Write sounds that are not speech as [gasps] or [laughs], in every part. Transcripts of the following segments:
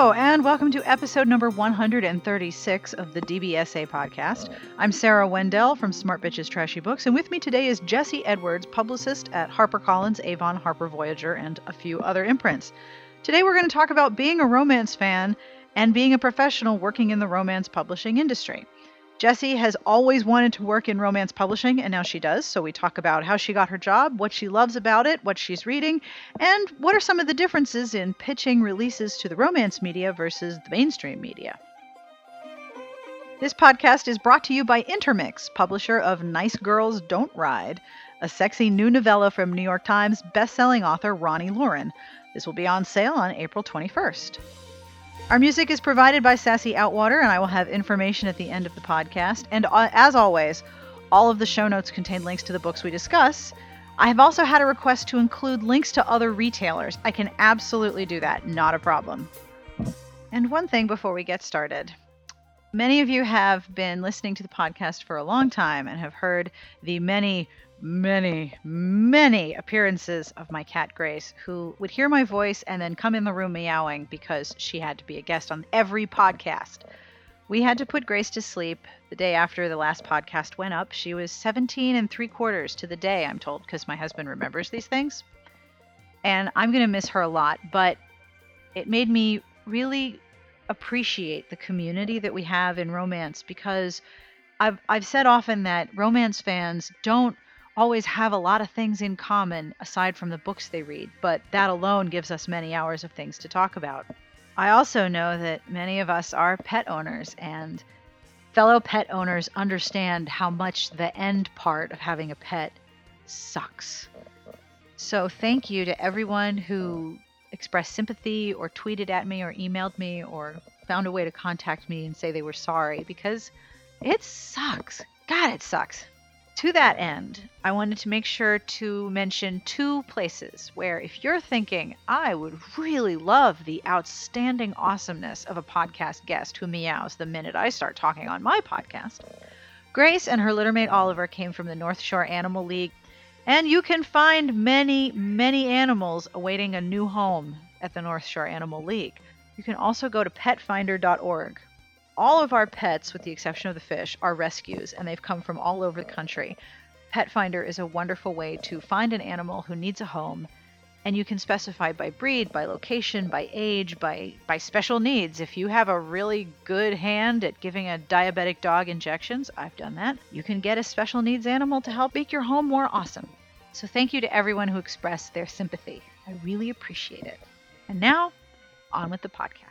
Hello, and welcome to episode number 136 of the DBSA podcast. I'm Sarah Wendell from Smart Bitches Trashy Books, and with me today is Jessie Edwards, publicist at HarperCollins, Avon, Harper Voyager, and a few other imprints. Today we're going to talk about being a romance fan and being a professional working in the romance publishing industry. Jessie has always wanted to work in romance publishing, and now she does. So we talk about how she got her job, what she loves about it, what she's reading, and what are some of the differences in pitching releases to the romance media versus the mainstream media. This podcast is brought to you by Intermix, publisher of Nice Girls Don't Ride, a sexy new novella from New York Times bestselling author Roni Loren. This will be on sale on April 21st. Our music is provided by Sassy Outwater, and I will have information at the end of the podcast. And uh, as always, all of the show notes contain links to the books we discuss. I have also had a request to include links to other retailers. I can absolutely do that, not a problem. And one thing before we get started. Many of you have been listening to the podcast for a long time and have heard the many many, many appearances of my cat Grace, who would hear my voice and then come in the room meowing because she had to be a guest on every podcast. We had to put Grace to sleep the day after the last podcast went up. She was 17 and three quarters to the day, I'm told, because my husband remembers these things. And I'm going to miss her a lot, but it made me really appreciate the community that we have in romance because I've, I've said often that romance fans don't always have a lot of things in common aside from the books they read, but that alone gives us many hours of things to talk about. I also know that many of us are pet owners, and fellow pet owners understand how much the end part of having a pet sucks. So, thank you to everyone who expressed sympathy or tweeted at me or emailed me or found a way to contact me and say they were sorry because it sucks. God, it sucks. To that end, I wanted to make sure to mention two places where, if you're thinking, I would really love the outstanding awesomeness of a podcast guest who meows the minute I start talking on my podcast, Grace and her littermate Oliver came from the North Shore Animal League, and you can find many, many animals awaiting a new home at the North Shore Animal League. You can also go to petfinder.org all of our pets, with the exception of the fish, are rescues, and they've come from all over the country. Pet Finder is a wonderful way to find an animal who needs a home, and you can specify by breed, by location, by age, by by special needs. If you have a really good hand at giving a diabetic dog injections, I've done that. You can get a special needs animal to help make your home more awesome. So thank you to everyone who expressed their sympathy. I really appreciate it. And now, on with the podcast.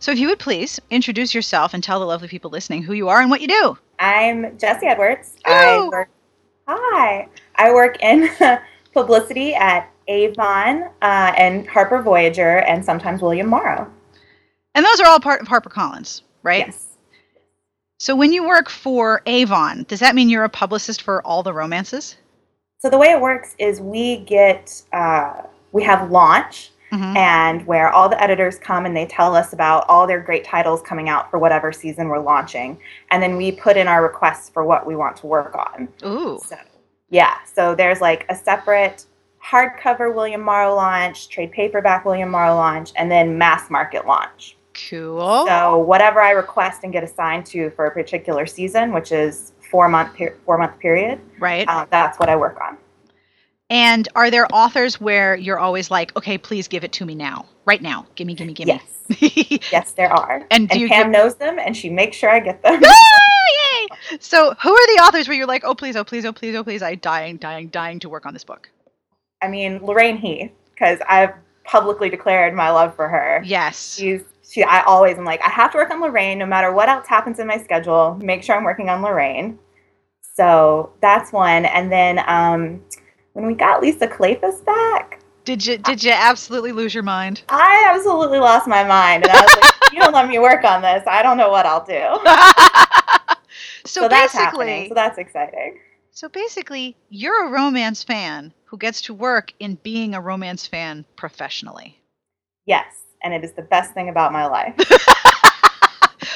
So, if you would please introduce yourself and tell the lovely people listening who you are and what you do. I'm Jessie Edwards. I work, hi. I work in [laughs] publicity at Avon uh, and Harper Voyager and sometimes William Morrow. And those are all part of HarperCollins, right? Yes. So, when you work for Avon, does that mean you're a publicist for all the romances? So, the way it works is we get, uh, we have launch Mm-hmm. and where all the editors come and they tell us about all their great titles coming out for whatever season we're launching. And then we put in our requests for what we want to work on. Ooh. So, yeah. So there's like a separate hardcover William Morrow launch, trade paperback William Morrow launch, and then mass market launch. Cool. So whatever I request and get assigned to for a particular season, which is four month per- four month period, right? Uh, that's what I work on. And are there authors where you're always like, okay, please give it to me now, right now, gimme, gimme, gimme? Yes, [laughs] yes, there are. And, and Pam knows them, and she makes sure I get them. [laughs] Ah, yay! [laughs] So, who are the authors where you're like, oh please, oh please, oh please, oh please, I'm dying, dying, dying to work on this book? I mean, Lorraine Heath, because I've publicly declared my love for her. Yes, she's she. I always am like, I have to work on Lorraine, no matter what else happens in my schedule. Make sure I'm working on Lorraine. So that's one, and then. um when we got Lisa Kleypas back. Did you did you absolutely lose your mind? I absolutely lost my mind, and I was like, "You don't let me work on this. I don't know what I'll do." [laughs] so, so that's happening. So that's exciting. So basically, you're a romance fan who gets to work in being a romance fan professionally. Yes, and it is the best thing about my life. [laughs]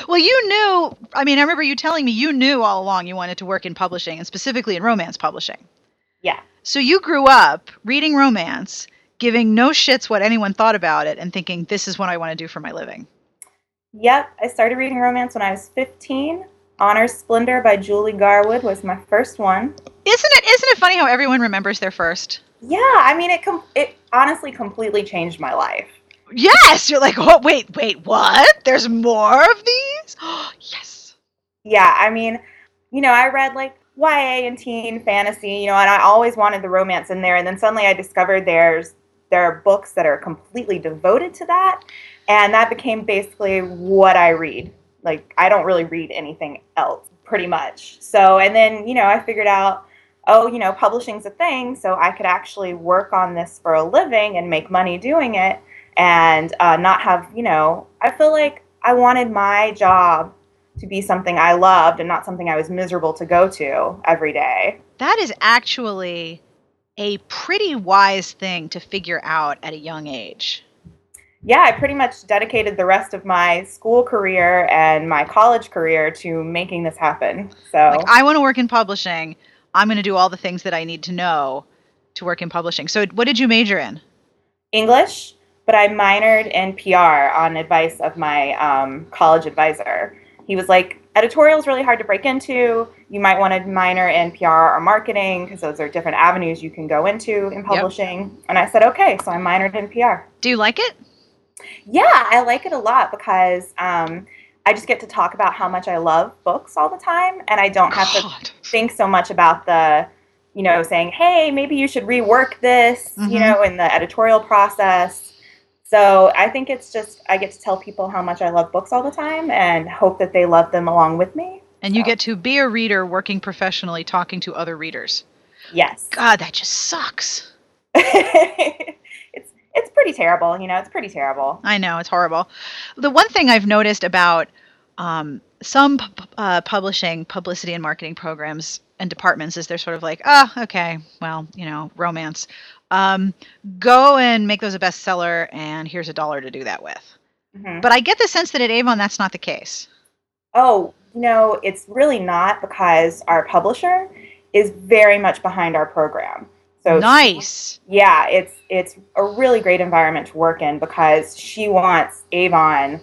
Well, you knew, I mean, I remember you telling me you knew all along you wanted to work in publishing and specifically in romance publishing. Yeah. So you grew up reading romance, giving no shits what anyone thought about it, and thinking, this is what I want to do for my living. Yep. I started reading romance when I was 15. Honor's Splendor by Julie Garwood was my first one. Isn't it isn't it funny how everyone remembers their first? Yeah, I mean it com- it honestly completely changed my life. Yes, you're like, "Oh, wait, wait, what? There's more of these?" [gasps] yes. Yeah, I mean, you know, I read like YA and teen fantasy, you know, and I always wanted the romance in there and then suddenly I discovered there's there are books that are completely devoted to that and that became basically what I read. Like I don't really read anything else pretty much. So, and then, you know, I figured out oh, you know, publishing's a thing, so I could actually work on this for a living and make money doing it and uh, not have, you know, I feel like I wanted my job to be something I loved and not something I was miserable to go to every day. That is actually a pretty wise thing to figure out at a young age. Yeah, I pretty much dedicated the rest of my school career and my college career to making this happen. So like, I want to work in publishing. I'm going to do all the things that I need to know to work in publishing. So, what did you major in? English, but I minored in PR on advice of my um, college advisor. He was like, editorial is really hard to break into. You might want to minor in PR or marketing because those are different avenues you can go into in publishing. Yep. And I said, okay, so I minored in PR. Do you like it? Yeah, I like it a lot because um, I just get to talk about how much I love books all the time, and I don't have God. to think so much about the, you know, saying, "Hey, maybe you should rework this," mm-hmm. you know, in the editorial process. So I think it's just I get to tell people how much I love books all the time, and hope that they love them along with me. And so. you get to be a reader, working professionally, talking to other readers. Yes. God, that just sucks. [laughs] it's it's pretty terrible. You know, it's pretty terrible. I know it's horrible. The one thing I've noticed about um, some uh, publishing, publicity, and marketing programs and departments is they're sort of like, oh, okay, well, you know, romance. Um, go and make those a bestseller, and here's a dollar to do that with. Mm-hmm. But I get the sense that at Avon, that's not the case. Oh, no, it's really not because our publisher is very much behind our program. So nice. She, yeah, it's it's a really great environment to work in because she wants Avon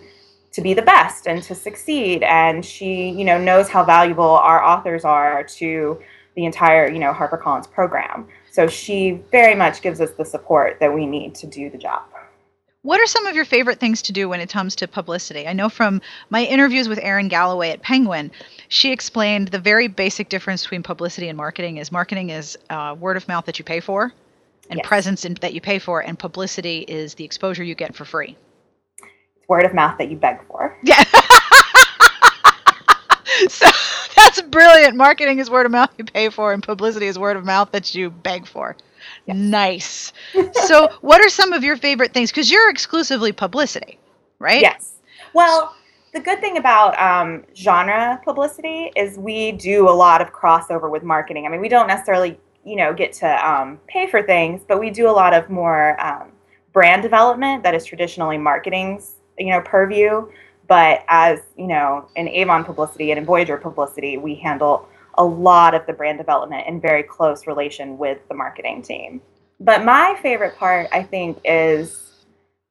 to be the best and to succeed and she, you know, knows how valuable our authors are to the entire, you know, HarperCollins program. So she very much gives us the support that we need to do the job. What are some of your favorite things to do when it comes to publicity? I know from my interviews with Erin Galloway at Penguin, she explained the very basic difference between publicity and marketing is marketing is uh, word of mouth that you pay for and yes. presence in, that you pay for and publicity is the exposure you get for free it's word of mouth that you beg for yeah [laughs] so that's brilliant. Marketing is word of mouth. You pay for and publicity is word of mouth that you beg for. Yes. nice. So what are some of your favorite things? Because you're exclusively publicity right? Yes. Well the good thing about um, genre publicity is we do a lot of crossover with marketing. I mean, we don't necessarily, you know, get to um, pay for things, but we do a lot of more um, brand development that is traditionally marketing's, you know, purview. But as you know, in Avon publicity and in Voyager publicity, we handle a lot of the brand development in very close relation with the marketing team. But my favorite part, I think, is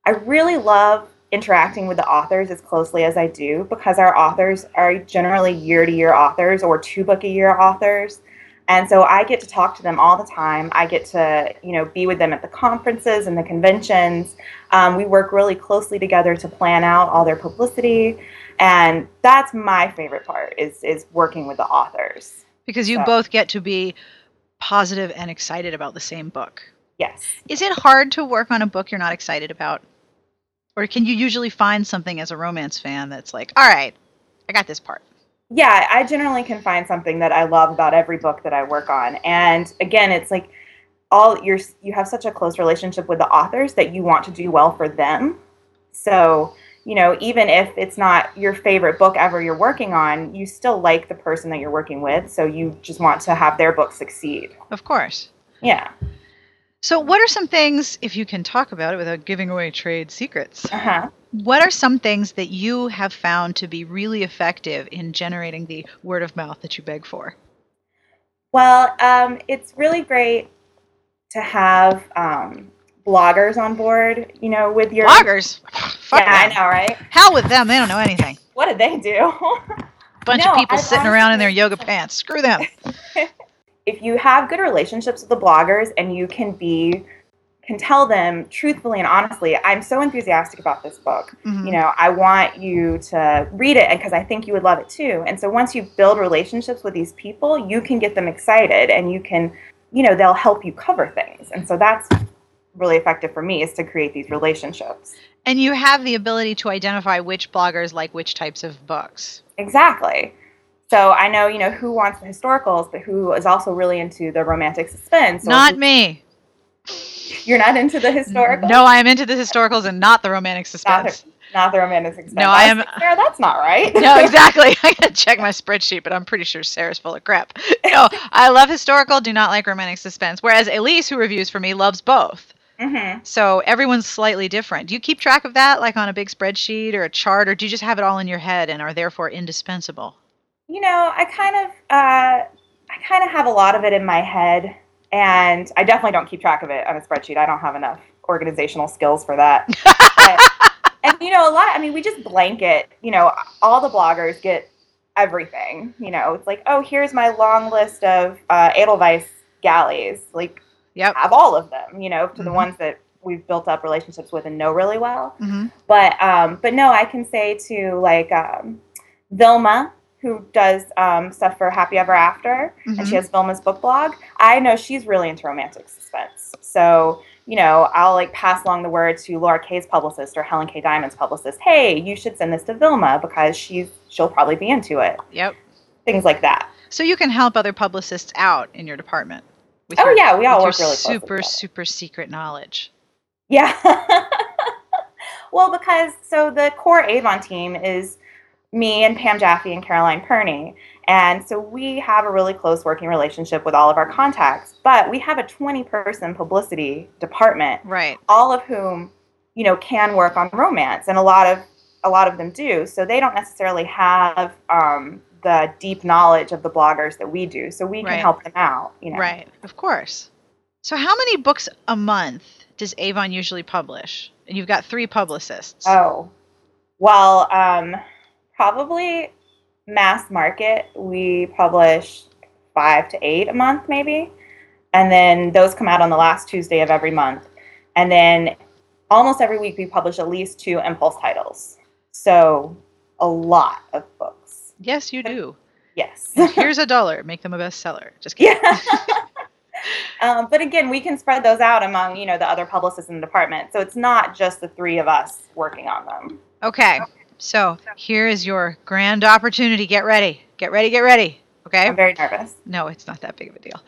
I really love interacting with the authors as closely as I do because our authors are generally year to year authors or two book a year authors. And so I get to talk to them all the time. I get to, you know, be with them at the conferences and the conventions. Um, we work really closely together to plan out all their publicity, and that's my favorite part is is working with the authors because you so. both get to be positive and excited about the same book. Yes. Is it hard to work on a book you're not excited about? Or can you usually find something as a romance fan that's like, all right, I got this part? Yeah, I generally can find something that I love about every book that I work on. And again, it's like all you're you have such a close relationship with the authors that you want to do well for them. So, you know, even if it's not your favorite book ever you're working on, you still like the person that you're working with, so you just want to have their book succeed. Of course. Yeah. So, what are some things, if you can talk about it without giving away trade secrets? Uh-huh. What are some things that you have found to be really effective in generating the word of mouth that you beg for? Well, um, it's really great to have um, bloggers on board, you know, with your bloggers. [sighs] Fuck yeah, them. I know, right? Hell with them. They don't know anything. What did they do? Bunch No, of people I've sitting around in their yoga pants. Screw them. [laughs] if you have good relationships with the bloggers and you can be can tell them truthfully and honestly, I'm so enthusiastic about this book. Mhm. You know, I want you to read it because I think you would love it too. And so once you build relationships with these people, you can get them excited and you can, you know, they'll help you cover things. And so that's really effective for me is to create these relationships. And you have the ability to identify which bloggers like which types of books. Exactly. So I know, you know, who wants the historicals, but who is also really into the romantic suspense. or Not me. You're not into the historical? No, I am into the historicals and not the romantic Not suspense. not the romantic suspense. No, I was am- like, Sarah, that's not right. no, [laughs] exactly. [laughs] I gotta check my spreadsheet, but I'm pretty sure Sarah's full of crap. No, I love historical, do not like romantic suspense. Whereas Elise, who reviews for me, loves both. hmm So everyone's slightly different. Do you keep track of that, like on a big spreadsheet or a chart, or do you just have it all in your head and are therefore indispensable? You know, I kind of, uh, I kind of have a lot of it in my head, and I definitely don't keep track of it on a spreadsheet. I don't have enough organizational skills for that. [laughs] But- and you know, a lot. I mean, we just blanket. You know, all the bloggers get everything. You know, it's like, oh, here's my long list of uh, Edelweiss galleys. Like, Yep. have all of them. You know, to the Mhm. ones that we've built up relationships with and know really well. hmm But um, but no, I can say to like um, Vilma, who does um, stuff for Happy Ever After, and she Mhm. has Vilma's book blog. I know she's really into romantic suspense. So you know, I'll like pass along the word to Laura Kaye's publicist or HelenKay Dimon's publicist. Hey, you should send this to Vilma because she's she'll probably be into it. Yep. Things like that. So you can help other publicists out in your department. With Oh, your, yeah, we all work really super super secret knowledge. Yeah. [laughs] well, because so the core Avon team is me and Pam Jaffe and Caroline Perny. And so we have a really close working relationship with all of our contacts, but we have a 20 person publicity department, Right. all of whom, you know, can work on romance and a lot of a lot of them do. So they don't necessarily have um, the deep knowledge of the bloggers that we do. So we can Right. help them out, you know. Right. Of course. So how many books a month does Avon usually publish? And you've got three publicists. Oh, well, um, probably mass market. We publish five to eight a month, maybe, and then those come out on the last Tuesday of every month. And then almost every week we publish at least two impulse titles. So a lot of books. Yes, you do. Yes. Here's a dollar. Make them a bestseller. Just kidding. yeah. [laughs] um, but again, we can spread those out among you know the other publicists in the department. So it's not just the three of us working on them. Okay. So here is your grand opportunity. Get ready. Get ready. Get ready. Okay. I'm very nervous. No, it's not that big of a deal.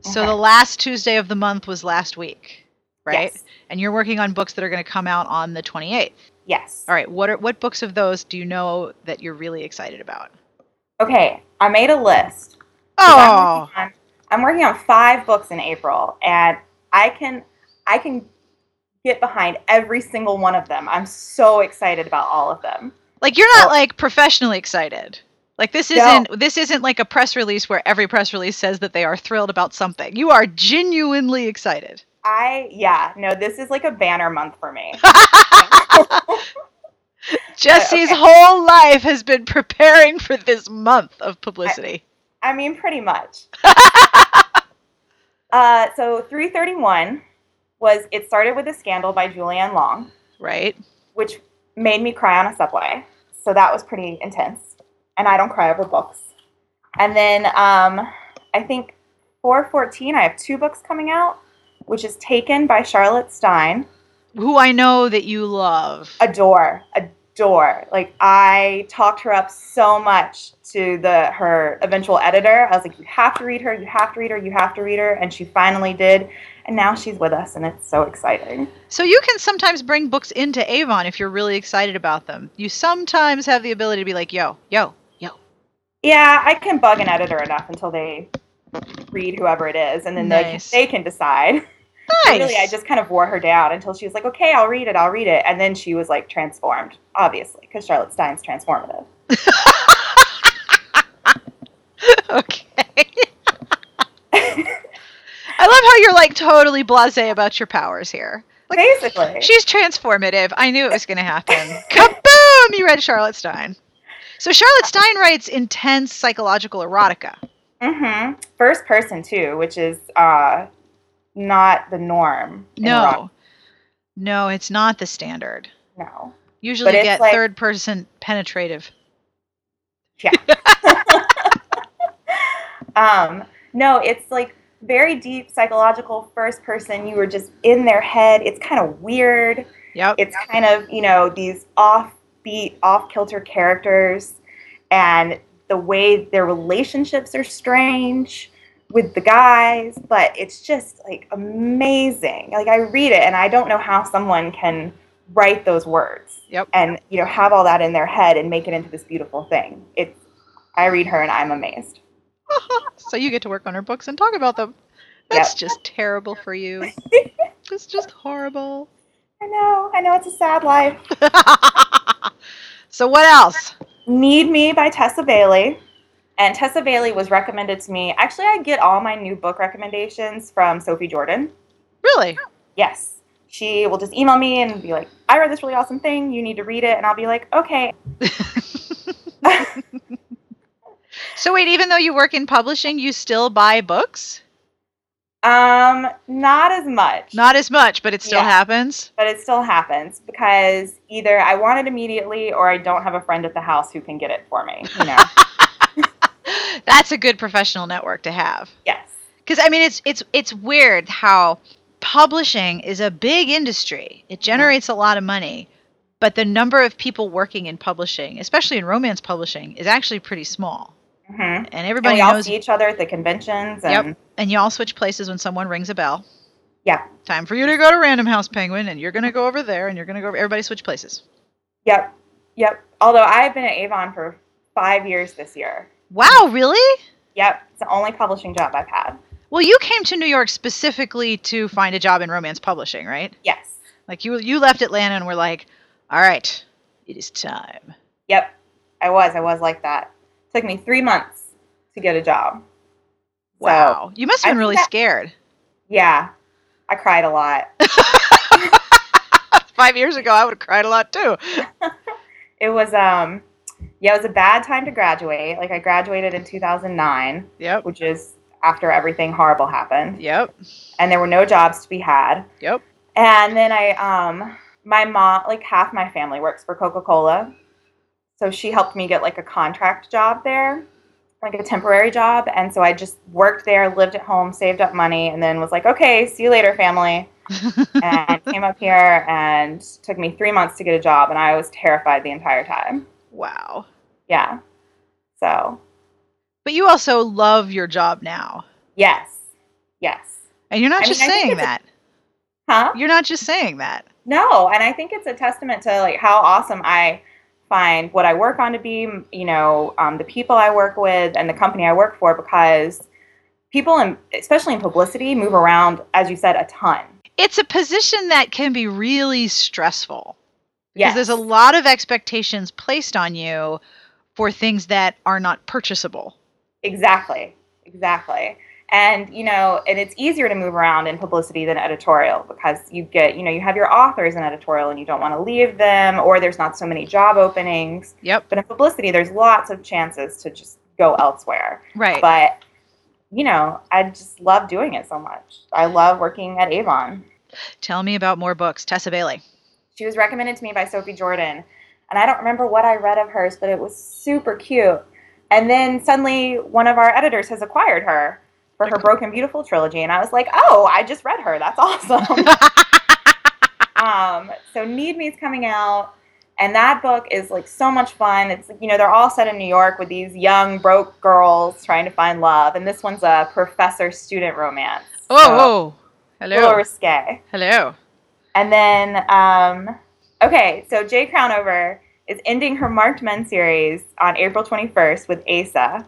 So the last Tuesday of the month was last week, right? Yes. And you're working on books that are going to come out on the 28th. Yes. All right. What are what books of those do you know that you're really excited about? Okay, I made a list. Oh, I'm working, on, I'm working on five books in April, and I can I can get behind every single one of them. I'm so excited about all of them. like you're not Oh. like professionally excited. Like this isn't this isn't like a press release where every press release says that they are thrilled about something. You are genuinely excited. I yeah no, this is like a banner month for me. [laughs] Jessie's okay. whole life has been preparing for this month of publicity. I mean, pretty much. [laughs] uh, so 331 was it started with a scandal by Julie Anne Long. right? which made me cry on a subway. So that was pretty intense. And I don't cry over books. And then um, I think 414, I have two books coming out, which is Taken by Charlotte Stein. Who I know that you love. Adore, adore. Like I talked her up so much to the her eventual editor. I was like, you have to read her, you have to read her, you have to read her, and she finally did. And now she's with us, and it's so exciting. So you can sometimes bring books into Avon if you're really excited about them. You sometimes have the ability to be like, yo, yo, yo. Yeah, I can bug an editor enough until they read whoever it is, and then Nice. they, can, they can decide. [laughs] Nice. Really, I just kind of wore her down until she was like, "Okay, I'll read it. I'll read it." And then she was like transformed, obviously, because Charlotte Stein's transformative. [laughs] okay. [laughs] I love how you're like totally blasé about your powers here. Like, Basically, She's transformative. I knew it was going to happen. [laughs] Kaboom! You read Charlotte Stein. So Charlotte Stein writes intense psychological erotica. hmm first person too, which is uh, not the norm. No. No, it's not the standard. no. Usually you get like- third person penetrative. Yeah. [laughs] [laughs] um, no, it's like very deep psychological first person. You were just in their head. It's kind of weird. Yep. It's kind of, you know, these offbeat, off kilter characters and the way their relationships are strange with the guys, but it's just like amazing. Like I read it and I don't know how someone can write those words Yep. and you know have all that in their head and make it into this beautiful thing. It's I read her and I'm amazed. [laughs] so you get to work on her books and talk about them. That's just terrible for you. [laughs] it's just horrible. I know, I know it's a sad life. [laughs] so what else? Need Me by Tessa Bailey. And Tessa Bailey was recommended to me. Actually, I get all my new book recommendations from Sophie Jordan. Really? Yes. She will just email me and be like, I read this really awesome thing. You need to read it. And I'll be like, okay. So wait, even though you work in publishing, you still buy books? Um, not as much. Not as much, but it still Yeah. happens. but it still happens because either I want it immediately or I don't have a friend at the house who can get it for me. You know? [laughs] [laughs] That's a good professional network to have. yes. Because I mean, it's it's it's weird how publishing is a big industry. It generates a lot of money, but the number of people working in publishing, especially in romance publishing, is actually pretty small. Hmm And And everybody we all see each other at the conventions. Yep. And And you all switch places when someone rings a bell. yeah. Time for you to go to Random House Penguin, and you're gonna go over there, and you're gonna go. Over, everybody switch places. Yep. Yep. Although I've been at Avon for five years this year. Wow, really? Yep. It's the only publishing job I've had. Well, you came to New York specifically to find a job in romance publishing, right? Yes. Like you you left Atlanta and were like, "All right, it is time." Yep. I was. I was like that. Took me three months to get a job. So, Wow, you must have been really that- scared. yeah. I cried a lot. [laughs] Five years ago, I would have cried a lot too. [laughs] It was um yeah, it was a bad time to graduate. Like I graduated in 2009, Yep, which is after everything horrible happened, yep, and there were no jobs to be had. yep. And then I um my mom, like half my family works for Coca-Cola. So she helped me get like a contract job there, like a temporary job, and so I just worked there, lived at home, saved up money, and then was like, "Okay, see you later, family." [laughs] and came up here and took me 3 months to get a job and I was terrified the entire time. wow. Yeah. So, But you also love your job now, yes. Yes. and you're not I just mean, saying it's a- that. Huh? You're not just saying that. No, and I think it's a testament to like how awesome I find what I work on to be, you know, um, the people I work with and the company I work for because people in especially in publicity move around as you said a ton. It's a position that can be really stressful because Yes. there's a lot of expectations placed on you for things that are not purchasable. Exactly. Exactly. And you know, and it's easier to move around in publicity than editorial because you get, you know, you have your authors in editorial and you don't want to leave them or there's not so many job openings. Yep. But in publicity there's lots of chances to just go elsewhere. Right. But you know, I just love doing it so much. I love working at Avon. Tell me about more books. Tessa Bailey. She was recommended to me by Sophie Jordan. And I don't remember what I read of hers, but it was super cute. And then suddenly one of our editors has acquired her for her Broken Beautiful trilogy. And I was like, oh, I just read her. That's awesome. [laughs] um, so Need Me is coming out. And that book is like so much fun. It's you know they're all set in New York with these young broke girls trying to find love, and this one's a professor student romance. Oh, So, whoa. a little Hello. risque. Hello. And then, um, okay, so Jay Crownover is ending her Marked Men series on April 21st with Asa.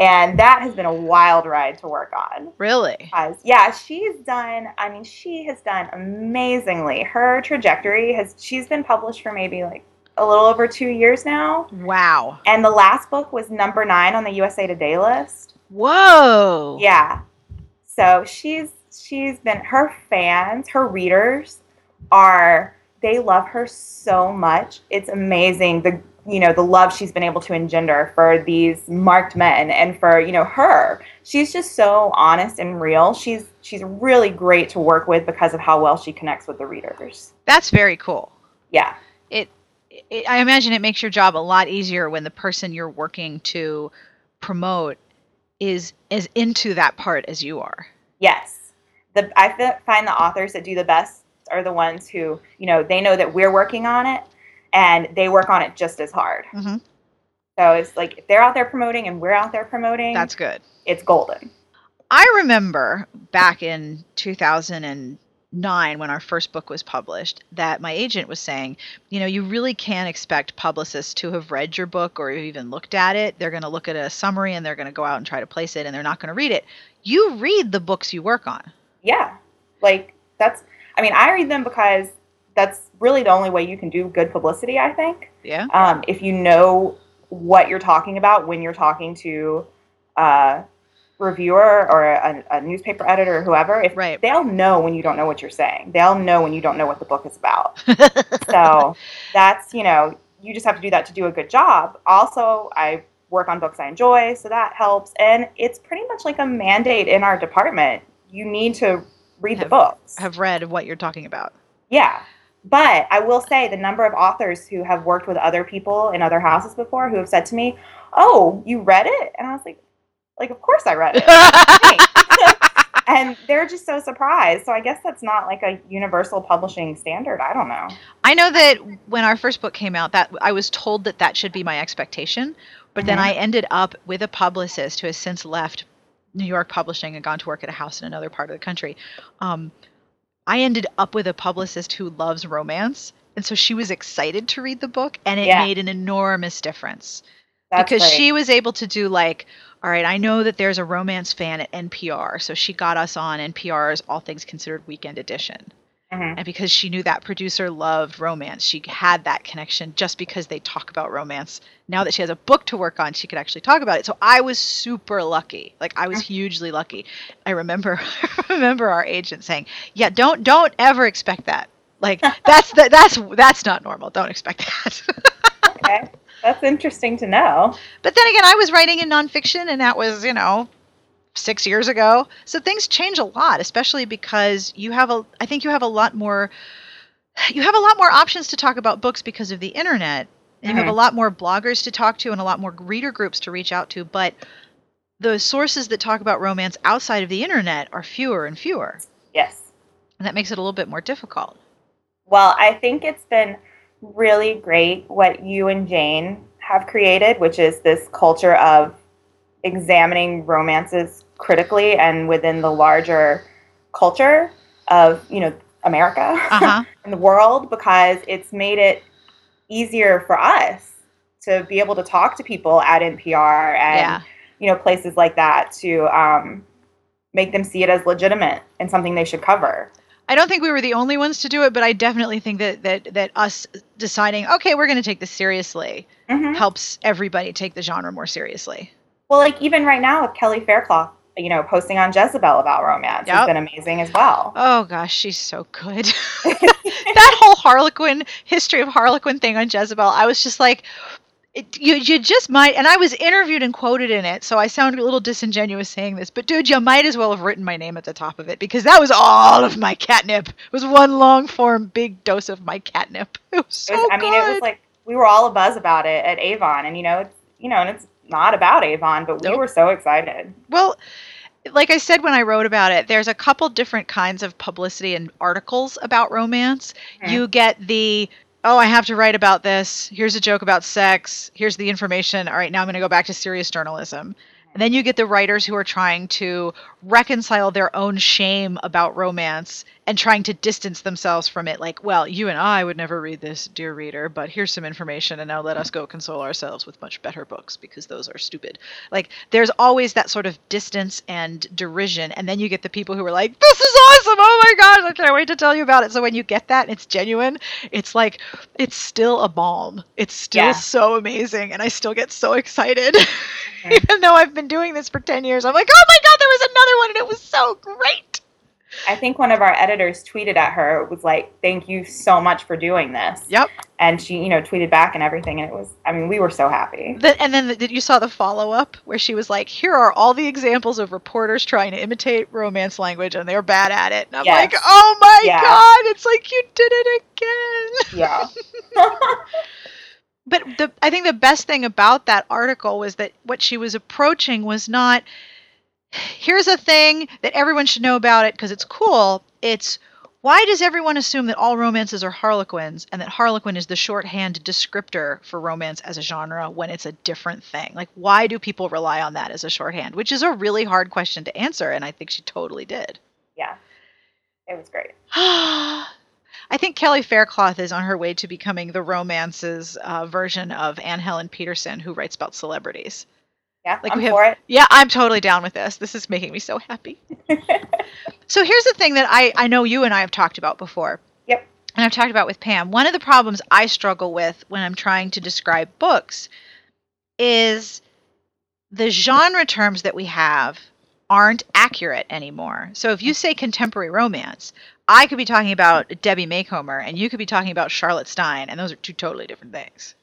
And that has been a wild ride to work on. Really? Yeah, she's done, I mean, she has done amazingly. Her trajectory has, she's been published for maybe like a little over two years now. Wow. And the last book was number nine on the USA Today list. Whoa. Yeah. So she's, she's been, her fans, her readers are, they love her so much. It's amazing. The you know the love she's been able to engender for these marked men and for you know her. She's just so honest and real. She's she's really great to work with because of how well she connects with the readers. That's very cool. Yeah. It, it i imagine it makes your job a lot easier when the person you're working to promote is as into that part as you are. Yes. The i find the authors that do the best are the ones who you know they know that we're working on it and they work on it just as hard. Mm-hmm. So it's like if they're out there promoting and we're out there promoting, that's good. It's golden. I remember back in 2009 when our first book was published that my agent was saying, you know, you really can't expect publicists to have read your book or even looked at it. They're going to look at a summary and they're going to go out and try to place it and they're not going to read it. You read the books you work on. Yeah. Like that's I mean, I read them because that's really the only way you can do good publicity, I think. Yeah. Um, if you know what you're talking about when you're talking to a reviewer or a, a newspaper editor or whoever, if right. they'll know when you don't know what you're saying. They'll know when you don't know what the book is about. [laughs] so that's, you know, you just have to do that to do a good job. Also, I work on books I enjoy, so that helps. And it's pretty much like a mandate in our department. You need to read have, the books. Have read what you're talking about. Yeah. But I will say the number of authors who have worked with other people in other houses before who have said to me, "Oh, you read it?" And I was like, "Like, of course I read it." [laughs] and they're just so surprised. So I guess that's not like a universal publishing standard. I don't know. I know that when our first book came out, that I was told that that should be my expectation, but mm-hmm. then I ended up with a publicist who has since left New York Publishing and gone to work at a house in another part of the country. Um, I ended up with a publicist who loves romance. And so she was excited to read the book, and it yeah. made an enormous difference. That's because great. she was able to do, like, all right, I know that there's a romance fan at NPR. So she got us on NPR's All Things Considered Weekend Edition. Mm-hmm. And because she knew that producer loved romance, she had that connection just because they talk about romance. Now that she has a book to work on, she could actually talk about it. So I was super lucky. Like I was mm-hmm. hugely lucky. I remember I [laughs] remember our agent saying, "Yeah, don't don't ever expect that. Like [laughs] that's the, that's that's not normal. Don't expect that." okay. That's interesting to know. But then again, I was writing in nonfiction, and that was, you know, six years ago. So things change a lot, especially because you have a, I think you have a lot more, you have a lot more options to talk about books because of the internet. And you mm-hmm. have a lot more bloggers to talk to and a lot more reader groups to reach out to. But the sources that talk about romance outside of the internet are fewer and fewer. Yes. And that makes it a little bit more difficult. Well, I think it's been really great what you and Jane have created, which is this culture of examining romances critically and within the larger culture of you know America uh-huh. [laughs] and the world because it's made it easier for us to be able to talk to people at NPR and yeah. you know places like that to um, make them see it as legitimate and something they should cover. I don't think we were the only ones to do it, but I definitely think that that that us deciding, okay, we're going to take this seriously, mm-hmm. helps everybody take the genre more seriously. Well, like even right now with Kelly Faircloth, you know, posting on Jezebel about romance yep. has been amazing as well. Oh gosh, she's so good. [laughs] [laughs] that whole Harlequin history of Harlequin thing on Jezebel, I was just like, it, you you just might. And I was interviewed and quoted in it, so I sound a little disingenuous saying this, but dude, you might as well have written my name at the top of it because that was all of my catnip. It was one long form, big dose of my catnip. [laughs] It was so it was, I mean, it was like we were all a buzz about it at Avon, and you know, it's you know, and it's not about Avon, but nope. we were so excited. Well, like I said when I wrote about it, there's a couple different kinds of publicity and articles about romance. You get the oh, I have to write about this. Here's a joke about sex. Here's the information. All right, now I'm going to go back to serious journalism. And then you get the writers who are trying to reconcile their own shame about romance and trying to distance themselves from it. Like well you and i would never read this dear reader but here's some information and now let us go console ourselves with much better books because those are stupid. Like there's always that sort of distance and derision and then you get the people who are like this is awesome! Oh my gosh i can't wait to tell you about it. So when you get that it's genuine it's like it's still a balm. It's still yeah. so amazing and i still get so excited. Mm-hmm. [laughs] even though i've been doing this for 10 years i'm like oh my god was another one and it was so great I think one of our editors tweeted at her was like, "Thank you so much for doing this." Yep. And she, you know, tweeted back and everything, and it was. I mean, we were so happy. The, and then did you saw the follow up where she was like, "Here are all the examples of reporters trying to imitate romance language, and they're bad at it." And I'm yes. like, "Oh my yeah. god! It's like you did it again." Yeah. [laughs] [laughs] but the I think the best thing about that article was that what she was approaching was not here's a thing that everyone should know about it because it's cool. It's why does everyone assume that all romances are harlequins and that harlequin is the shorthand descriptor for romance as a genre when it's a different thing? Like, why do people rely on that as a shorthand? Which is a really hard question to answer, and I think she totally did. Yeah, it was great. [gasps] I think Kelly Faircloth is on her way to becoming the romances uh, version of Anne Helen Petersen, who writes about celebrities. Yeah, like I'm we have, for it. Yeah, I'm totally down with this. This is making me so happy. [laughs] so here's the thing that I, I know you and I have talked about before. Yep. And I've talked about with Pam. One of the problems I struggle with when I'm trying to describe books is the genre terms that we have aren't accurate anymore. So if you say contemporary romance, I could be talking about Debbie Macomber and you could be talking about Charlotte Stein, and those are two totally different things.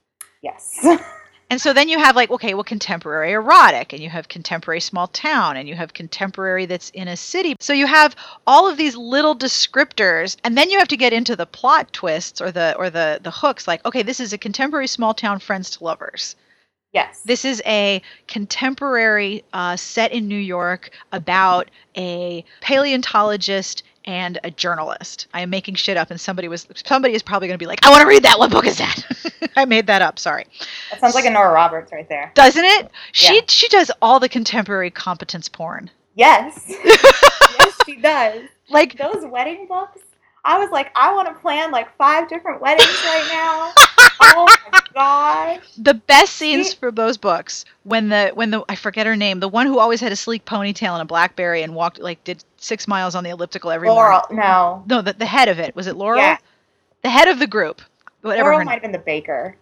Yes. [laughs] And so then you have like, okay, well, contemporary erotic, and you have contemporary small town, and you have contemporary that's in a city. So you have all of these little descriptors, and then you have to get into the plot twists or the or the the hooks. Like, okay, this is a contemporary small town friends to lovers. Yes. This is a contemporary uh, set in New York about a paleontologist and a journalist. I am making shit up, and somebody was somebody is probably going to be like, "I want to read that. What book is that?" [laughs] I made that up. Sorry. That sounds like a Nora Roberts right there. Doesn't it? She yeah. she does all the contemporary competence porn. Yes. [laughs] yes, she does. Like those wedding books. I was like, I want to plan like five different weddings right now. [laughs] oh my gosh. The best scenes for those books when the when the I forget her name, the one who always had a sleek ponytail and a blackberry and walked like did six miles on the elliptical every Laurel, morning. no. No, the, the head of it. Was it Laurel? Yeah. The head of the group. Whatever Laurel might have been the baker.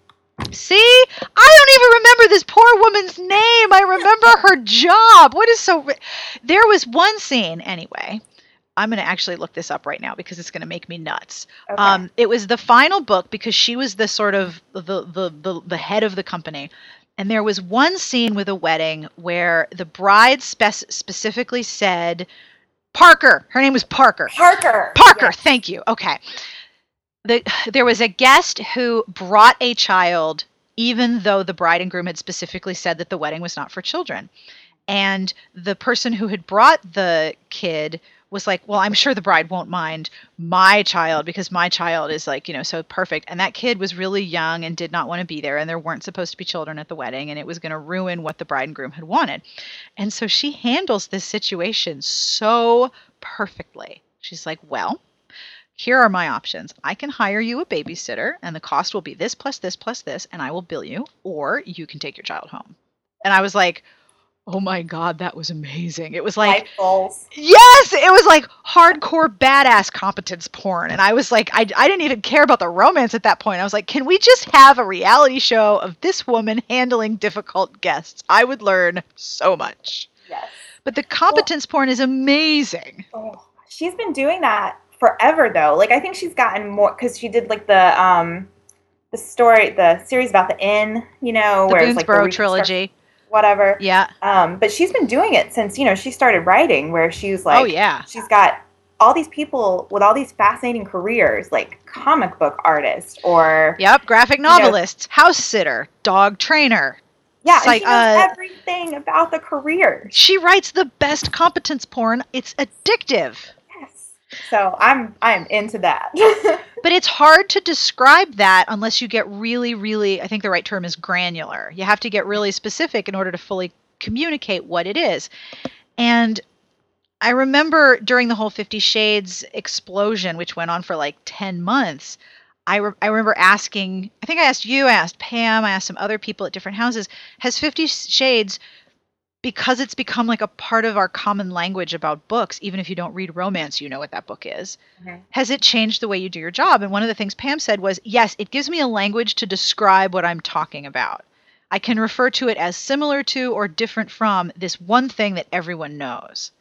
See? I don't even remember this poor woman's name. I remember her [laughs] job. What is so. There was one scene, anyway, I'm going to actually look this up right now because it's going to make me nuts. Okay. Um, it was the final book because she was the sort of the, the the the head of the company, and there was one scene with a wedding where the bride spec- specifically said, "Parker." Her name was Parker. Parker. Parker. Yes. Thank you. Okay. The, there was a guest who brought a child, even though the bride and groom had specifically said that the wedding was not for children. And the person who had brought the kid was like, well, I'm sure the bride won't mind my child because my child is like, you know, so perfect. And that kid was really young and did not want to be there. And there weren't supposed to be children at the wedding. And it was going to ruin what the bride and groom had wanted. And so she handles this situation so perfectly. She's like, well, here are my options. I can hire you a babysitter, and the cost will be this plus this plus this, and I will bill you, or you can take your child home. And I was like, Oh my god, that was amazing. It was like Yes, it was like hardcore badass competence porn. And I was like I I didn't even care about the romance at that point. I was like, "Can we just have a reality show of this woman handling difficult guests? I would learn so much." Yes. But the competence well, porn is amazing. Oh, she's been doing that forever though. Like I think she's gotten more cuz she did like the um the story the series about the inn, you know, the where it's like the trilogy whatever. Yeah. Um, but she's been doing it since you know she started writing, where she's like, oh yeah, she's got all these people with all these fascinating careers, like comic book artist or yep, graphic novelist, you know, house sitter, dog trainer. Yeah, like, she knows uh, everything about the career. She writes the best competence porn. It's addictive. Yes. So I'm I'm into that. [laughs] but it's hard to describe that unless you get really, really I think the right term is granular. You have to get really specific in order to fully communicate what it is. And I remember during the whole Fifty Shades explosion, which went on for like 10 months, I, re- I remember asking, I think I asked you, I asked Pam, I asked some other people at different houses, has Fifty Shades, because it's become like a part of our common language about books, even if you don't read romance, you know what that book is, Mhm. has it changed the way you do your job? And one of the things Pam said was, yes, it gives me a language to describe what I'm talking about. I can refer to it as similar to or different from this one thing that everyone knows.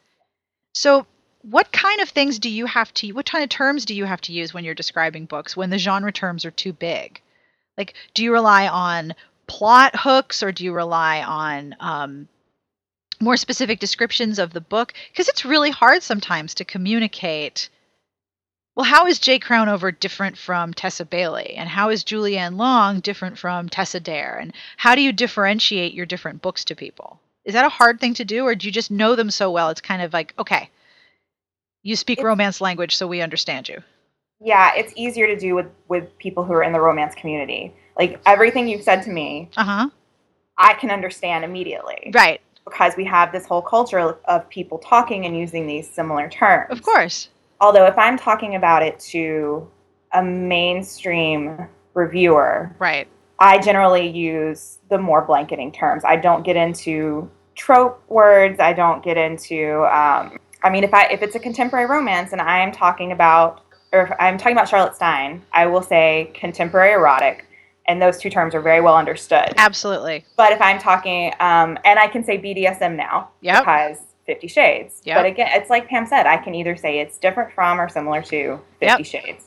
So, what kind of things do you have to, what kind of terms do you have to use when you're describing books when the genre terms are too big? Like, do you rely on plot hooks or do you rely on um, more specific descriptions of the book? Because it's really hard sometimes to communicate. Well, how is Jay Crownover different from Tessa Bailey? And how is Julie Anne Long different from Tessa Dare? And how do you differentiate your different books to people? Is that a hard thing to do, or do you just know them so well? It's kind of like, okay, you speak It's- romance language, so we understand you. Yeah, it's easier to do with with people who are in the romance community. Like everything you've said to me, Uh huh. I can understand immediately Right. Because we have this whole culture of, of people talking and using these similar terms. Of course. Although if I'm talking about it to a mainstream reviewer, Right. I generally use the more blanketing terms. I don't get into trope words. I don't get into. Um, I mean, if I if it's a contemporary romance and I am talking about, or if I'm talking about Charlotte Stein, I will say contemporary erotic, and those two terms are very well understood. Absolutely. But if I'm talking, um, and I can say BDSM now Yep. because Fifty Shades. Yep. But again, it's like Pam said, I can either say it's different from or similar to Fifty Yep. Shades,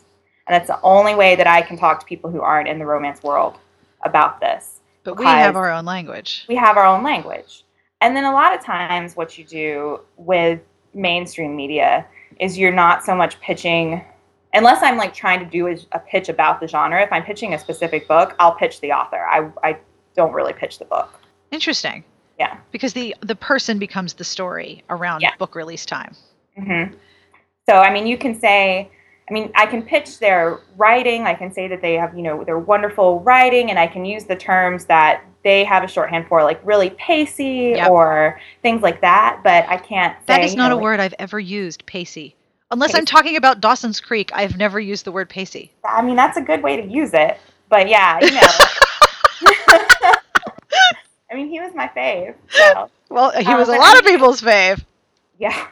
and that's the only way that I can talk to people who aren't in the romance world about this. But we have our own language. We have our own language, and then a lot of times, what you do with mainstream media is you're not so much pitching. Unless I'm like trying to do a, a pitch about the genre, if I'm pitching a specific book, I'll pitch the author. I, I don't really pitch the book. Interesting. Yeah. Because the the person becomes the story around Yeah. book release time. Mm-hmm. So, I mean, you can say, I mean, I can pitch their writing. I can say that they have, you know, their wonderful writing, and I can use the terms that they have a shorthand for, like really pacey Yep. or things like that. But I can't say That is you not know, a like- word I've ever used, pacey. Unless I'm talking about Dawson's Creek, I've never used the word pacey. I mean, that's a good way to use it. But yeah, you know. [laughs] [laughs] I mean, he was my fave. So. Well, he Um, was a lot of people's fave. Yeah.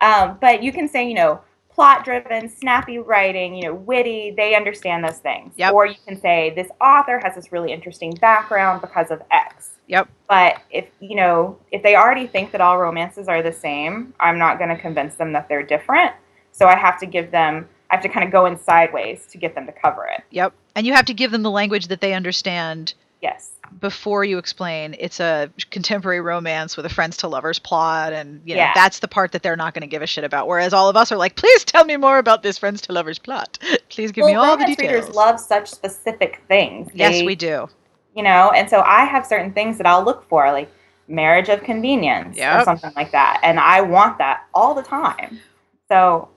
Um, but you can say, you know, plot driven, snappy writing, you know, witty, they understand those things. Yep. Or you can say, this author has this really interesting background because of X. Yep. But if, you know, if they already think that all romances are the same, I'm not going to convince them that they're different. So I have to give them, I have to kind of go in sideways to get them to cover it. Yep. And you have to give them the language that they understand Yes. before you explain it's a contemporary romance with a friends to lovers plot and you know Yeah. that's the part that they're not going to give a shit about whereas all of us are like please tell me more about this friends to lovers plot [laughs] please give me all the details readers love such specific things. yes we do you know and so i have certain things that i'll look for like marriage of convenience or something like that and i want that all the time so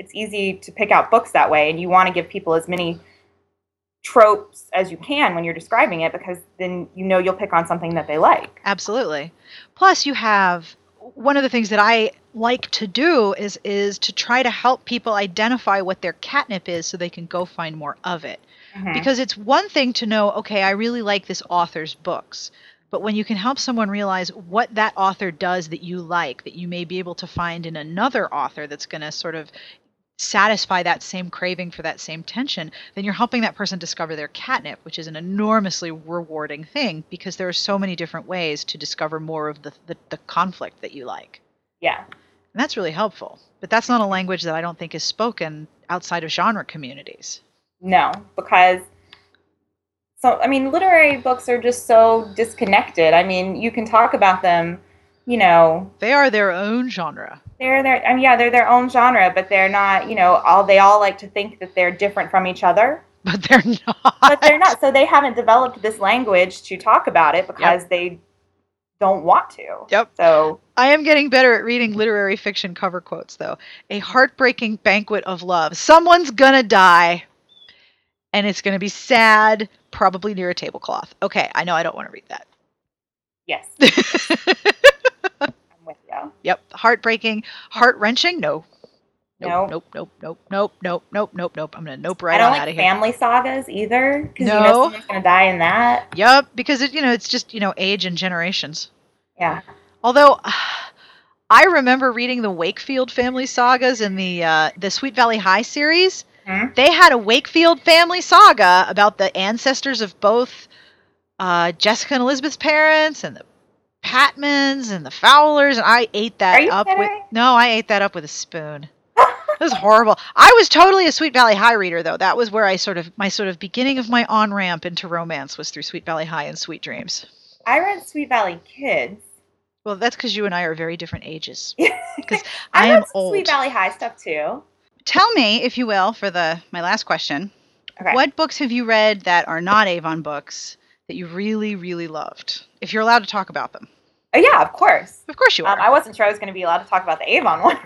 it's easy to pick out books that way and you want to give people as many tropes as you can when you're describing it because then you know you'll pick on something that they like Absolutely. Plus, you have one of the things that I like to do is is to try to help people identify what their catnip is so they can go find more of it. Mhm. Because it's one thing to know, okay, I really like this author's books. But when you can help someone realize what that author does that you like, that you may be able to find in another author that's going to sort of satisfy that same craving for that same tension, then you're helping that person discover their catnip, which is an enormously rewarding thing because there are so many different ways to discover more of the, the, the conflict that you like. yeah And that's really helpful. But that's not a language that I don't think is spoken outside of genre communities. no because so i mean literary books are just so disconnected i mean you can talk about them you know They are their own genre. they're their I mean, yeah they're their own genre but they're not you know all they all like to think that they're different from each other [laughs] But they're not. but they're not so they haven't developed this language to talk about it because they don't want to Yep. so I am getting better at reading literary fiction cover quotes, though. A heartbreaking banquet of love. Someone's gonna die, and it's gonna be sad, probably near a tablecloth. Okay, I know I don't want to read that. yes [laughs] i'm with you Yep. Heartbreaking, heart wrenching. No. Nope. Nope. Nope. Nope. Nope. Nope. Nope. Nope. Nope. I'm gonna nope right out of here. I don't on like out of here. family sagas either because you know someone's gonna die in that. Yep. Because it, you know, it's just you know, age and generations. Yeah. Although [sighs] I remember reading the Wakefield family sagas in the uh, the Sweet Valley High series. Mhm. They had a Wakefield family saga about the ancestors of both uh, Jessica and Elizabeth's parents and the Patmans and the Fowlers, and I ate that up with no, I ate that up with a spoon. [laughs] It was horrible. I was totally a Sweet Valley High reader, though. That was where I sort of my sort of beginning of my on ramp into romance was through Sweet Valley High and Sweet Dreams. I read Sweet Valley Kids. Well, that's because you and I are very different ages. [laughs] I, Because I, am read some old. Sweet Valley High stuff too. Tell me, if you will, for the my last question, Okay. what books have you read that are not Avon books that you really, really loved? If you're allowed to talk about them, Oh yeah, of course. of course you are. Um, I wasn't sure I was going to be allowed to talk about the Avon [laughs] ones.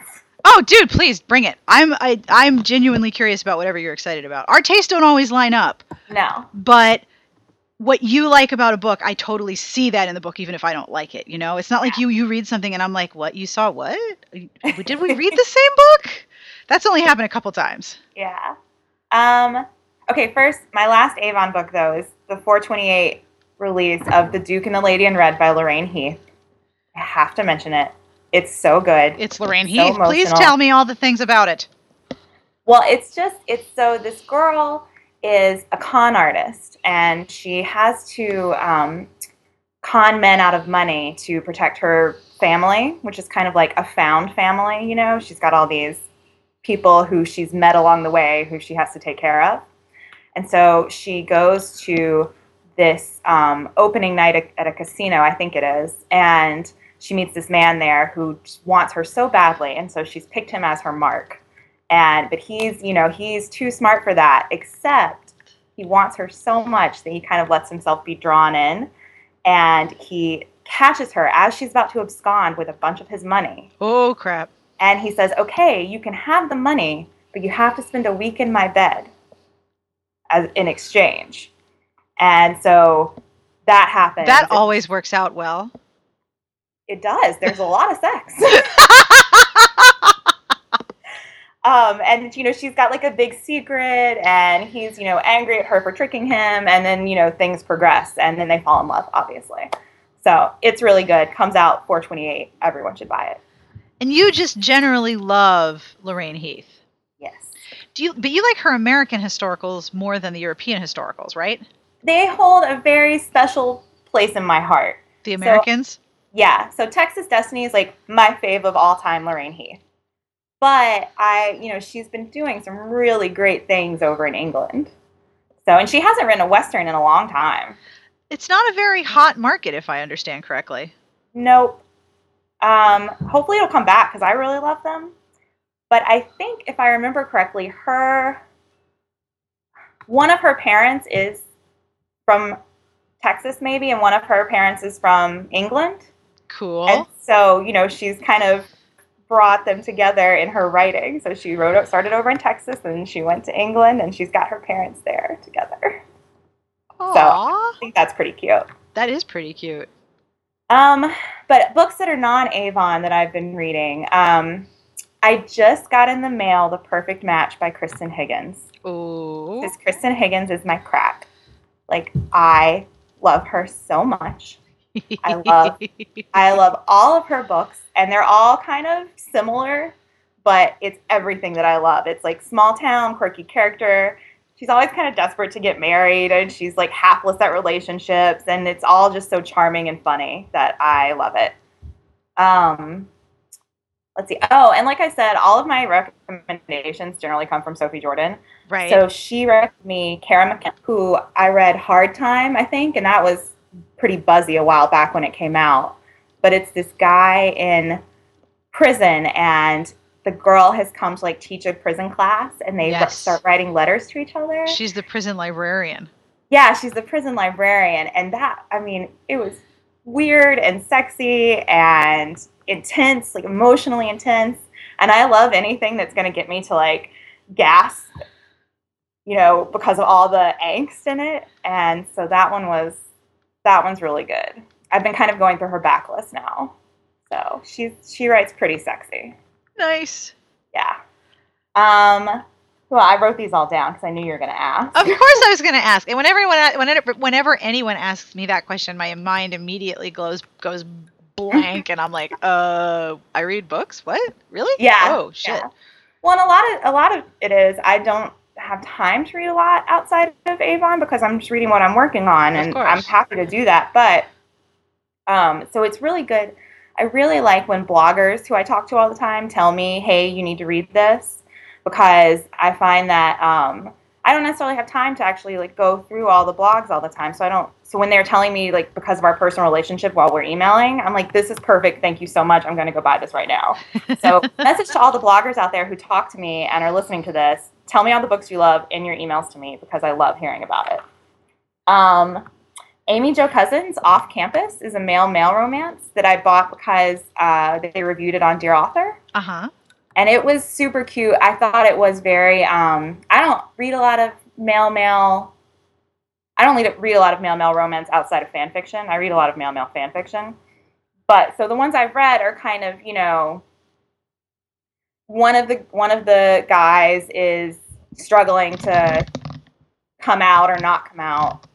oh, dude, please bring it. I'm I, I'm genuinely curious about whatever you're excited about. Our tastes don't always line up, no. but what you like about a book, I totally see that in the book, even if I don't like it. You know, it's not like you you read something and I'm like, what you saw? What [laughs] did we read the same book? That's only happened a couple times. Yeah. Um. Okay. First, my last Avon book though is the 428 release of The Duke and the Lady in Red by Lorraine Heath. I have to mention it. It's so good. It's Lorraine So Heath. Please tell me all the things about it. Well, it's just it's so this girl is a con artist and she has to um, con men out of money to protect her family, which is kind of like a found family. You know, she's got all these people who she's met along the way who she has to take care of, and so she goes to this um, opening night at- at a casino, I think it is, and she meets this man there who wants her so badly, and so she's picked him as her mark. And but he's you know he's too smart for that except he wants her so much that he kind of lets himself be drawn in and he catches her as she's about to abscond with a bunch of his money. Oh crap. and he says okay you can have the money but you have to spend a week in my bed as in exchange and so that happens That always works out well. it does there's a lot of sex [laughs] Um, and you know she's got like a big secret, and he's you know angry at her for tricking him, and then you know things progress, and then they fall in love, obviously. So it's really good. Comes out 428. Everyone should buy it. And you just generally love Lorraine Heath. Do you but you like her American historicals more than the European historicals, right? they hold a very special place in my heart. The Americans? Yeah, so Texas Destiny is like my fave of all time, Lorraine Heath. But I, you know, she's been doing some really great things over in England. So, and she hasn't written a western in a long time. It's not a very hot market if I understand correctly. Nope. Um, hopefully it'll come back because I really love them. But I think if I remember correctly, her one of her parents is from Texas, maybe, and one of her parents is from England. Cool. And so, you know, she's kind of brought them together in her writing. So she wrote started over in Texas and she went to England and she's got her parents there together. Aw, I think that's pretty cute. that is pretty cute. Um, but books that are non-Avon that I've been reading. Um, I just got in the mail The Perfect Match by Kristan Higgins. Ooh. Because Kristan Higgins is my crack. Like I love her so much. I love- [laughs] I love all of her books, and they're all kind of similar, but it's everything that I love. It's like small town, quirky character. She's always kind of desperate to get married, and she's like hapless at relationships, and it's all just so charming and funny that I love it. Um, let's see. Oh, and like I said, all of my recommendations generally come from Sophie Jordan. right. So she recommended me Cara McKenna, who I read Hard Time, I think, and that was pretty buzzy a while back when it came out. But it's this guy in prison, and the girl has come to like teach a prison class, and they Yes. start writing letters to each other. She's the prison librarian. yeah, she's the prison librarian, and that I mean, it was weird and sexy and intense, like emotionally intense. And I love anything that's going to get me to like gasp, you know, because of all the angst in it. And so that one was that one's really good. I've been kind of going through her backlist now. So she's she writes pretty sexy. Nice. Yeah. Um. Well, I wrote these all down because I knew you were going to ask. Of course, I was going to ask. And whenever whenever whenever anyone asks me that question, my mind immediately goes goes blank, and I'm like, uh, I read books. What? Really? Yeah. Oh shit. Yeah. Well, and a lot of a lot of it is I don't have time to read a lot outside of Avon because I'm just reading what I'm working on, and I'm happy to do that. But um, so it's really good. I really like when bloggers who I talk to all the time tell me, "Hey, you need to read this," because I find that um, I don't necessarily have time to actually like go through all the blogs all the time. So I don't. So when they're telling me like because of our personal relationship while we're emailing, I'm like, "This is perfect. Thank you so much. I'm going to go buy this right now." so [laughs] message to all the bloggers out there who talk to me and are listening to this: Tell me all the books you love in your emails to me because I love hearing about it. Um, Amy Jo Cousins Off Campus is a male male romance that I bought because uh, they reviewed it on Dear Author. Uh huh. And it was super cute. I thought it was very. Um, I don't read a lot of male male. I don't read a lot of male male romance outside of fan fiction. I read a lot of male male fan fiction. But so the ones I've read are kind of you know. One of the one of the guys is struggling to come out or not come out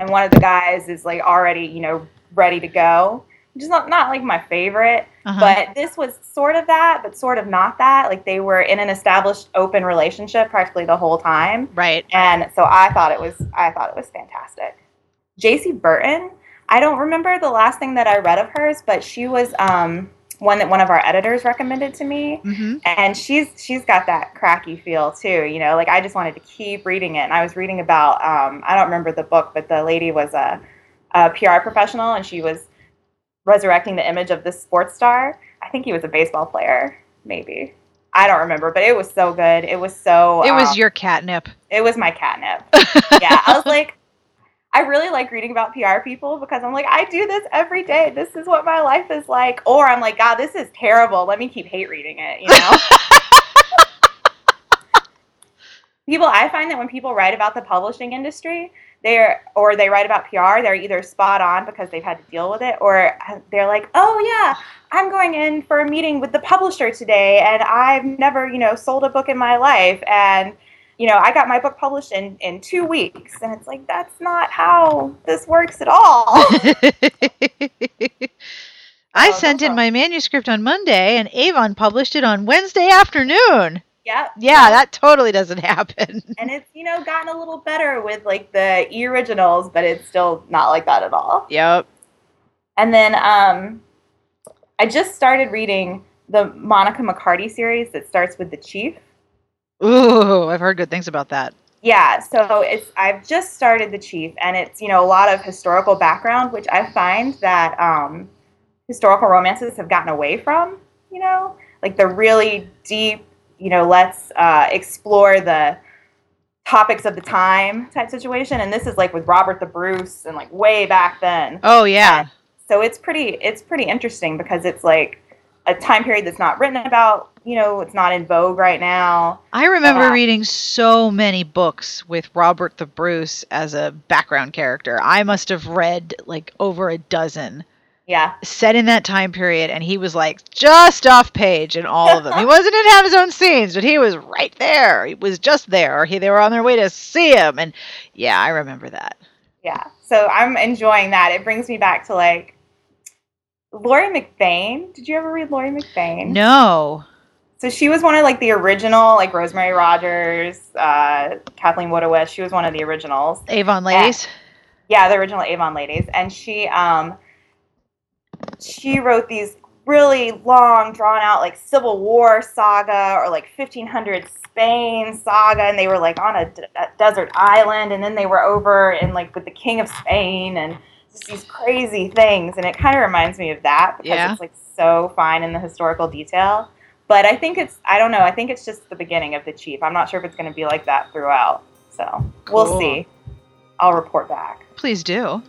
and one of the guys is like already, you know, ready to go. Is not, not like my favorite, uh-huh. but this was sort of that, but sort of not that. Like they were in an established open relationship practically the whole time. Right. And so I thought it was I thought it was fantastic. Jaci Burton, I don't remember the last thing that I read of hers, but she was um one that one of our editors recommended to me mm-hmm. and she's she's got that cracky feel too you know like i just wanted to keep reading it and i was reading about um, i don't remember the book but the lady was a, a pr professional and she was resurrecting the image of this sports star i think he was a baseball player maybe I don't remember, but it was so good. It was so. It was um, your catnip. It was my catnip. [laughs] yeah, I was like, I really like reading about PR people because I'm like, I do this every day. This is what my life is like. Or I'm like, God, this is terrible. Let me keep hate reading it, you know? [laughs] people, I find that when people write about the publishing industry, they're or they write about PR, they're either spot on because they've had to deal with it, or uh, they're like, oh yeah, I'm going in for a meeting with the publisher today, and I've never, you know, sold a book in my life, and you know, I got my book published in, in two weeks. And it's like, that's not how this works at all. [laughs] Oh, I sent in my manuscript on Monday and Avon published it on Wednesday afternoon. Yep. Yeah, that totally doesn't [laughs] happen. And it's, you know, gotten a little better with like the e originals, but it's still not like that at all. Yep. And then um I just started reading the Monica McCarty series that starts with the Chief. Ooh, I've heard good things about that. Yeah, so it's I've just started the chief, and it's you know a lot of historical background, which I find that um, historical romances have gotten away from. You know, like the really deep, you know, let's uh, explore the topics of the time type situation, and this is like with Robert the Bruce and like way back then. Oh yeah. And so it's pretty it's pretty interesting because it's like a time period that's not written about you know it's not in vogue right now i remember uh, reading so many books with robert the bruce as a background character i must have read like over a dozen yeah set in that time period and he was like just off page in all of them he wasn't in have his own scenes but he was right there he was just there he, they were on their way to see him and yeah i remember that yeah so i'm enjoying that it brings me back to like Laurie McBain. Did you ever read Laurie McBain? No. So she was one of like the original, like Rosemary Rogers, uh, Kathleen Woodiwiss. She was one of the originals. Avon ladies. And, yeah, the original Avon ladies, and she um she wrote these really long, drawn out like Civil War saga or like 1500 Spain saga, and they were like on a, d- a desert island, and then they were over and like with the King of Spain and just these crazy things, and it kind of reminds me of that because yeah. it's like so fine in the historical detail. But I think it's I don't know. I think it's just the beginning of the chief. I'm not sure if it's going to be like that throughout. So cool. we'll see. I'll report back. Please do.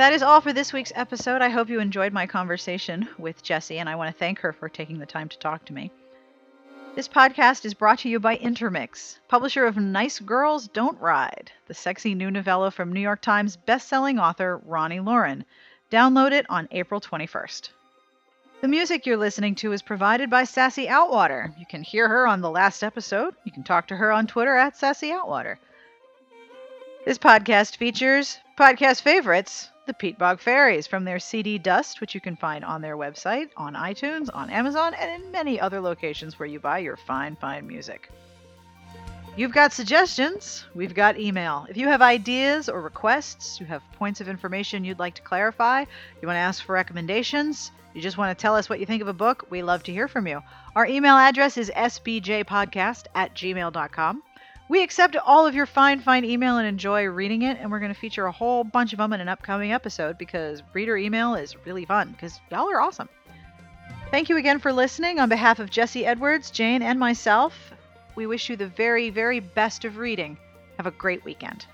That is all for this week's episode. I hope you enjoyed my conversation with Jessie, and I want to thank her for taking the time to talk to me. This podcast is brought to you by Intermix, publisher of Nice Girls Don't Ride, the sexy new novella from New York Times bestselling author Roni Loren. Download it on April 21st. The music you're listening to is provided by Sassy Outwater. You can hear her on the last episode. You can talk to her on Twitter at Sassy Outwater. This podcast features podcast favorites, the Peatbog Faeries from their CD Dust, which you can find on their website, on iTunes, on Amazon, and in many other locations where you buy your fine, fine music. You've got suggestions, we've got email. If you have ideas or requests, you have points of information you'd like to clarify, you want to ask for recommendations, you just want to tell us what you think of a book, we love to hear from you. Our email address is sbjpodcast at gmail.com. We accept all of your fine, fine email and enjoy reading it, and we're going to feature a whole bunch of them in an upcoming episode because reader email is really fun because y'all are awesome. Thank you again for listening. On behalf of Jessie Edwards, Jane, and myself, we wish you the very, very best of reading. Have a great weekend.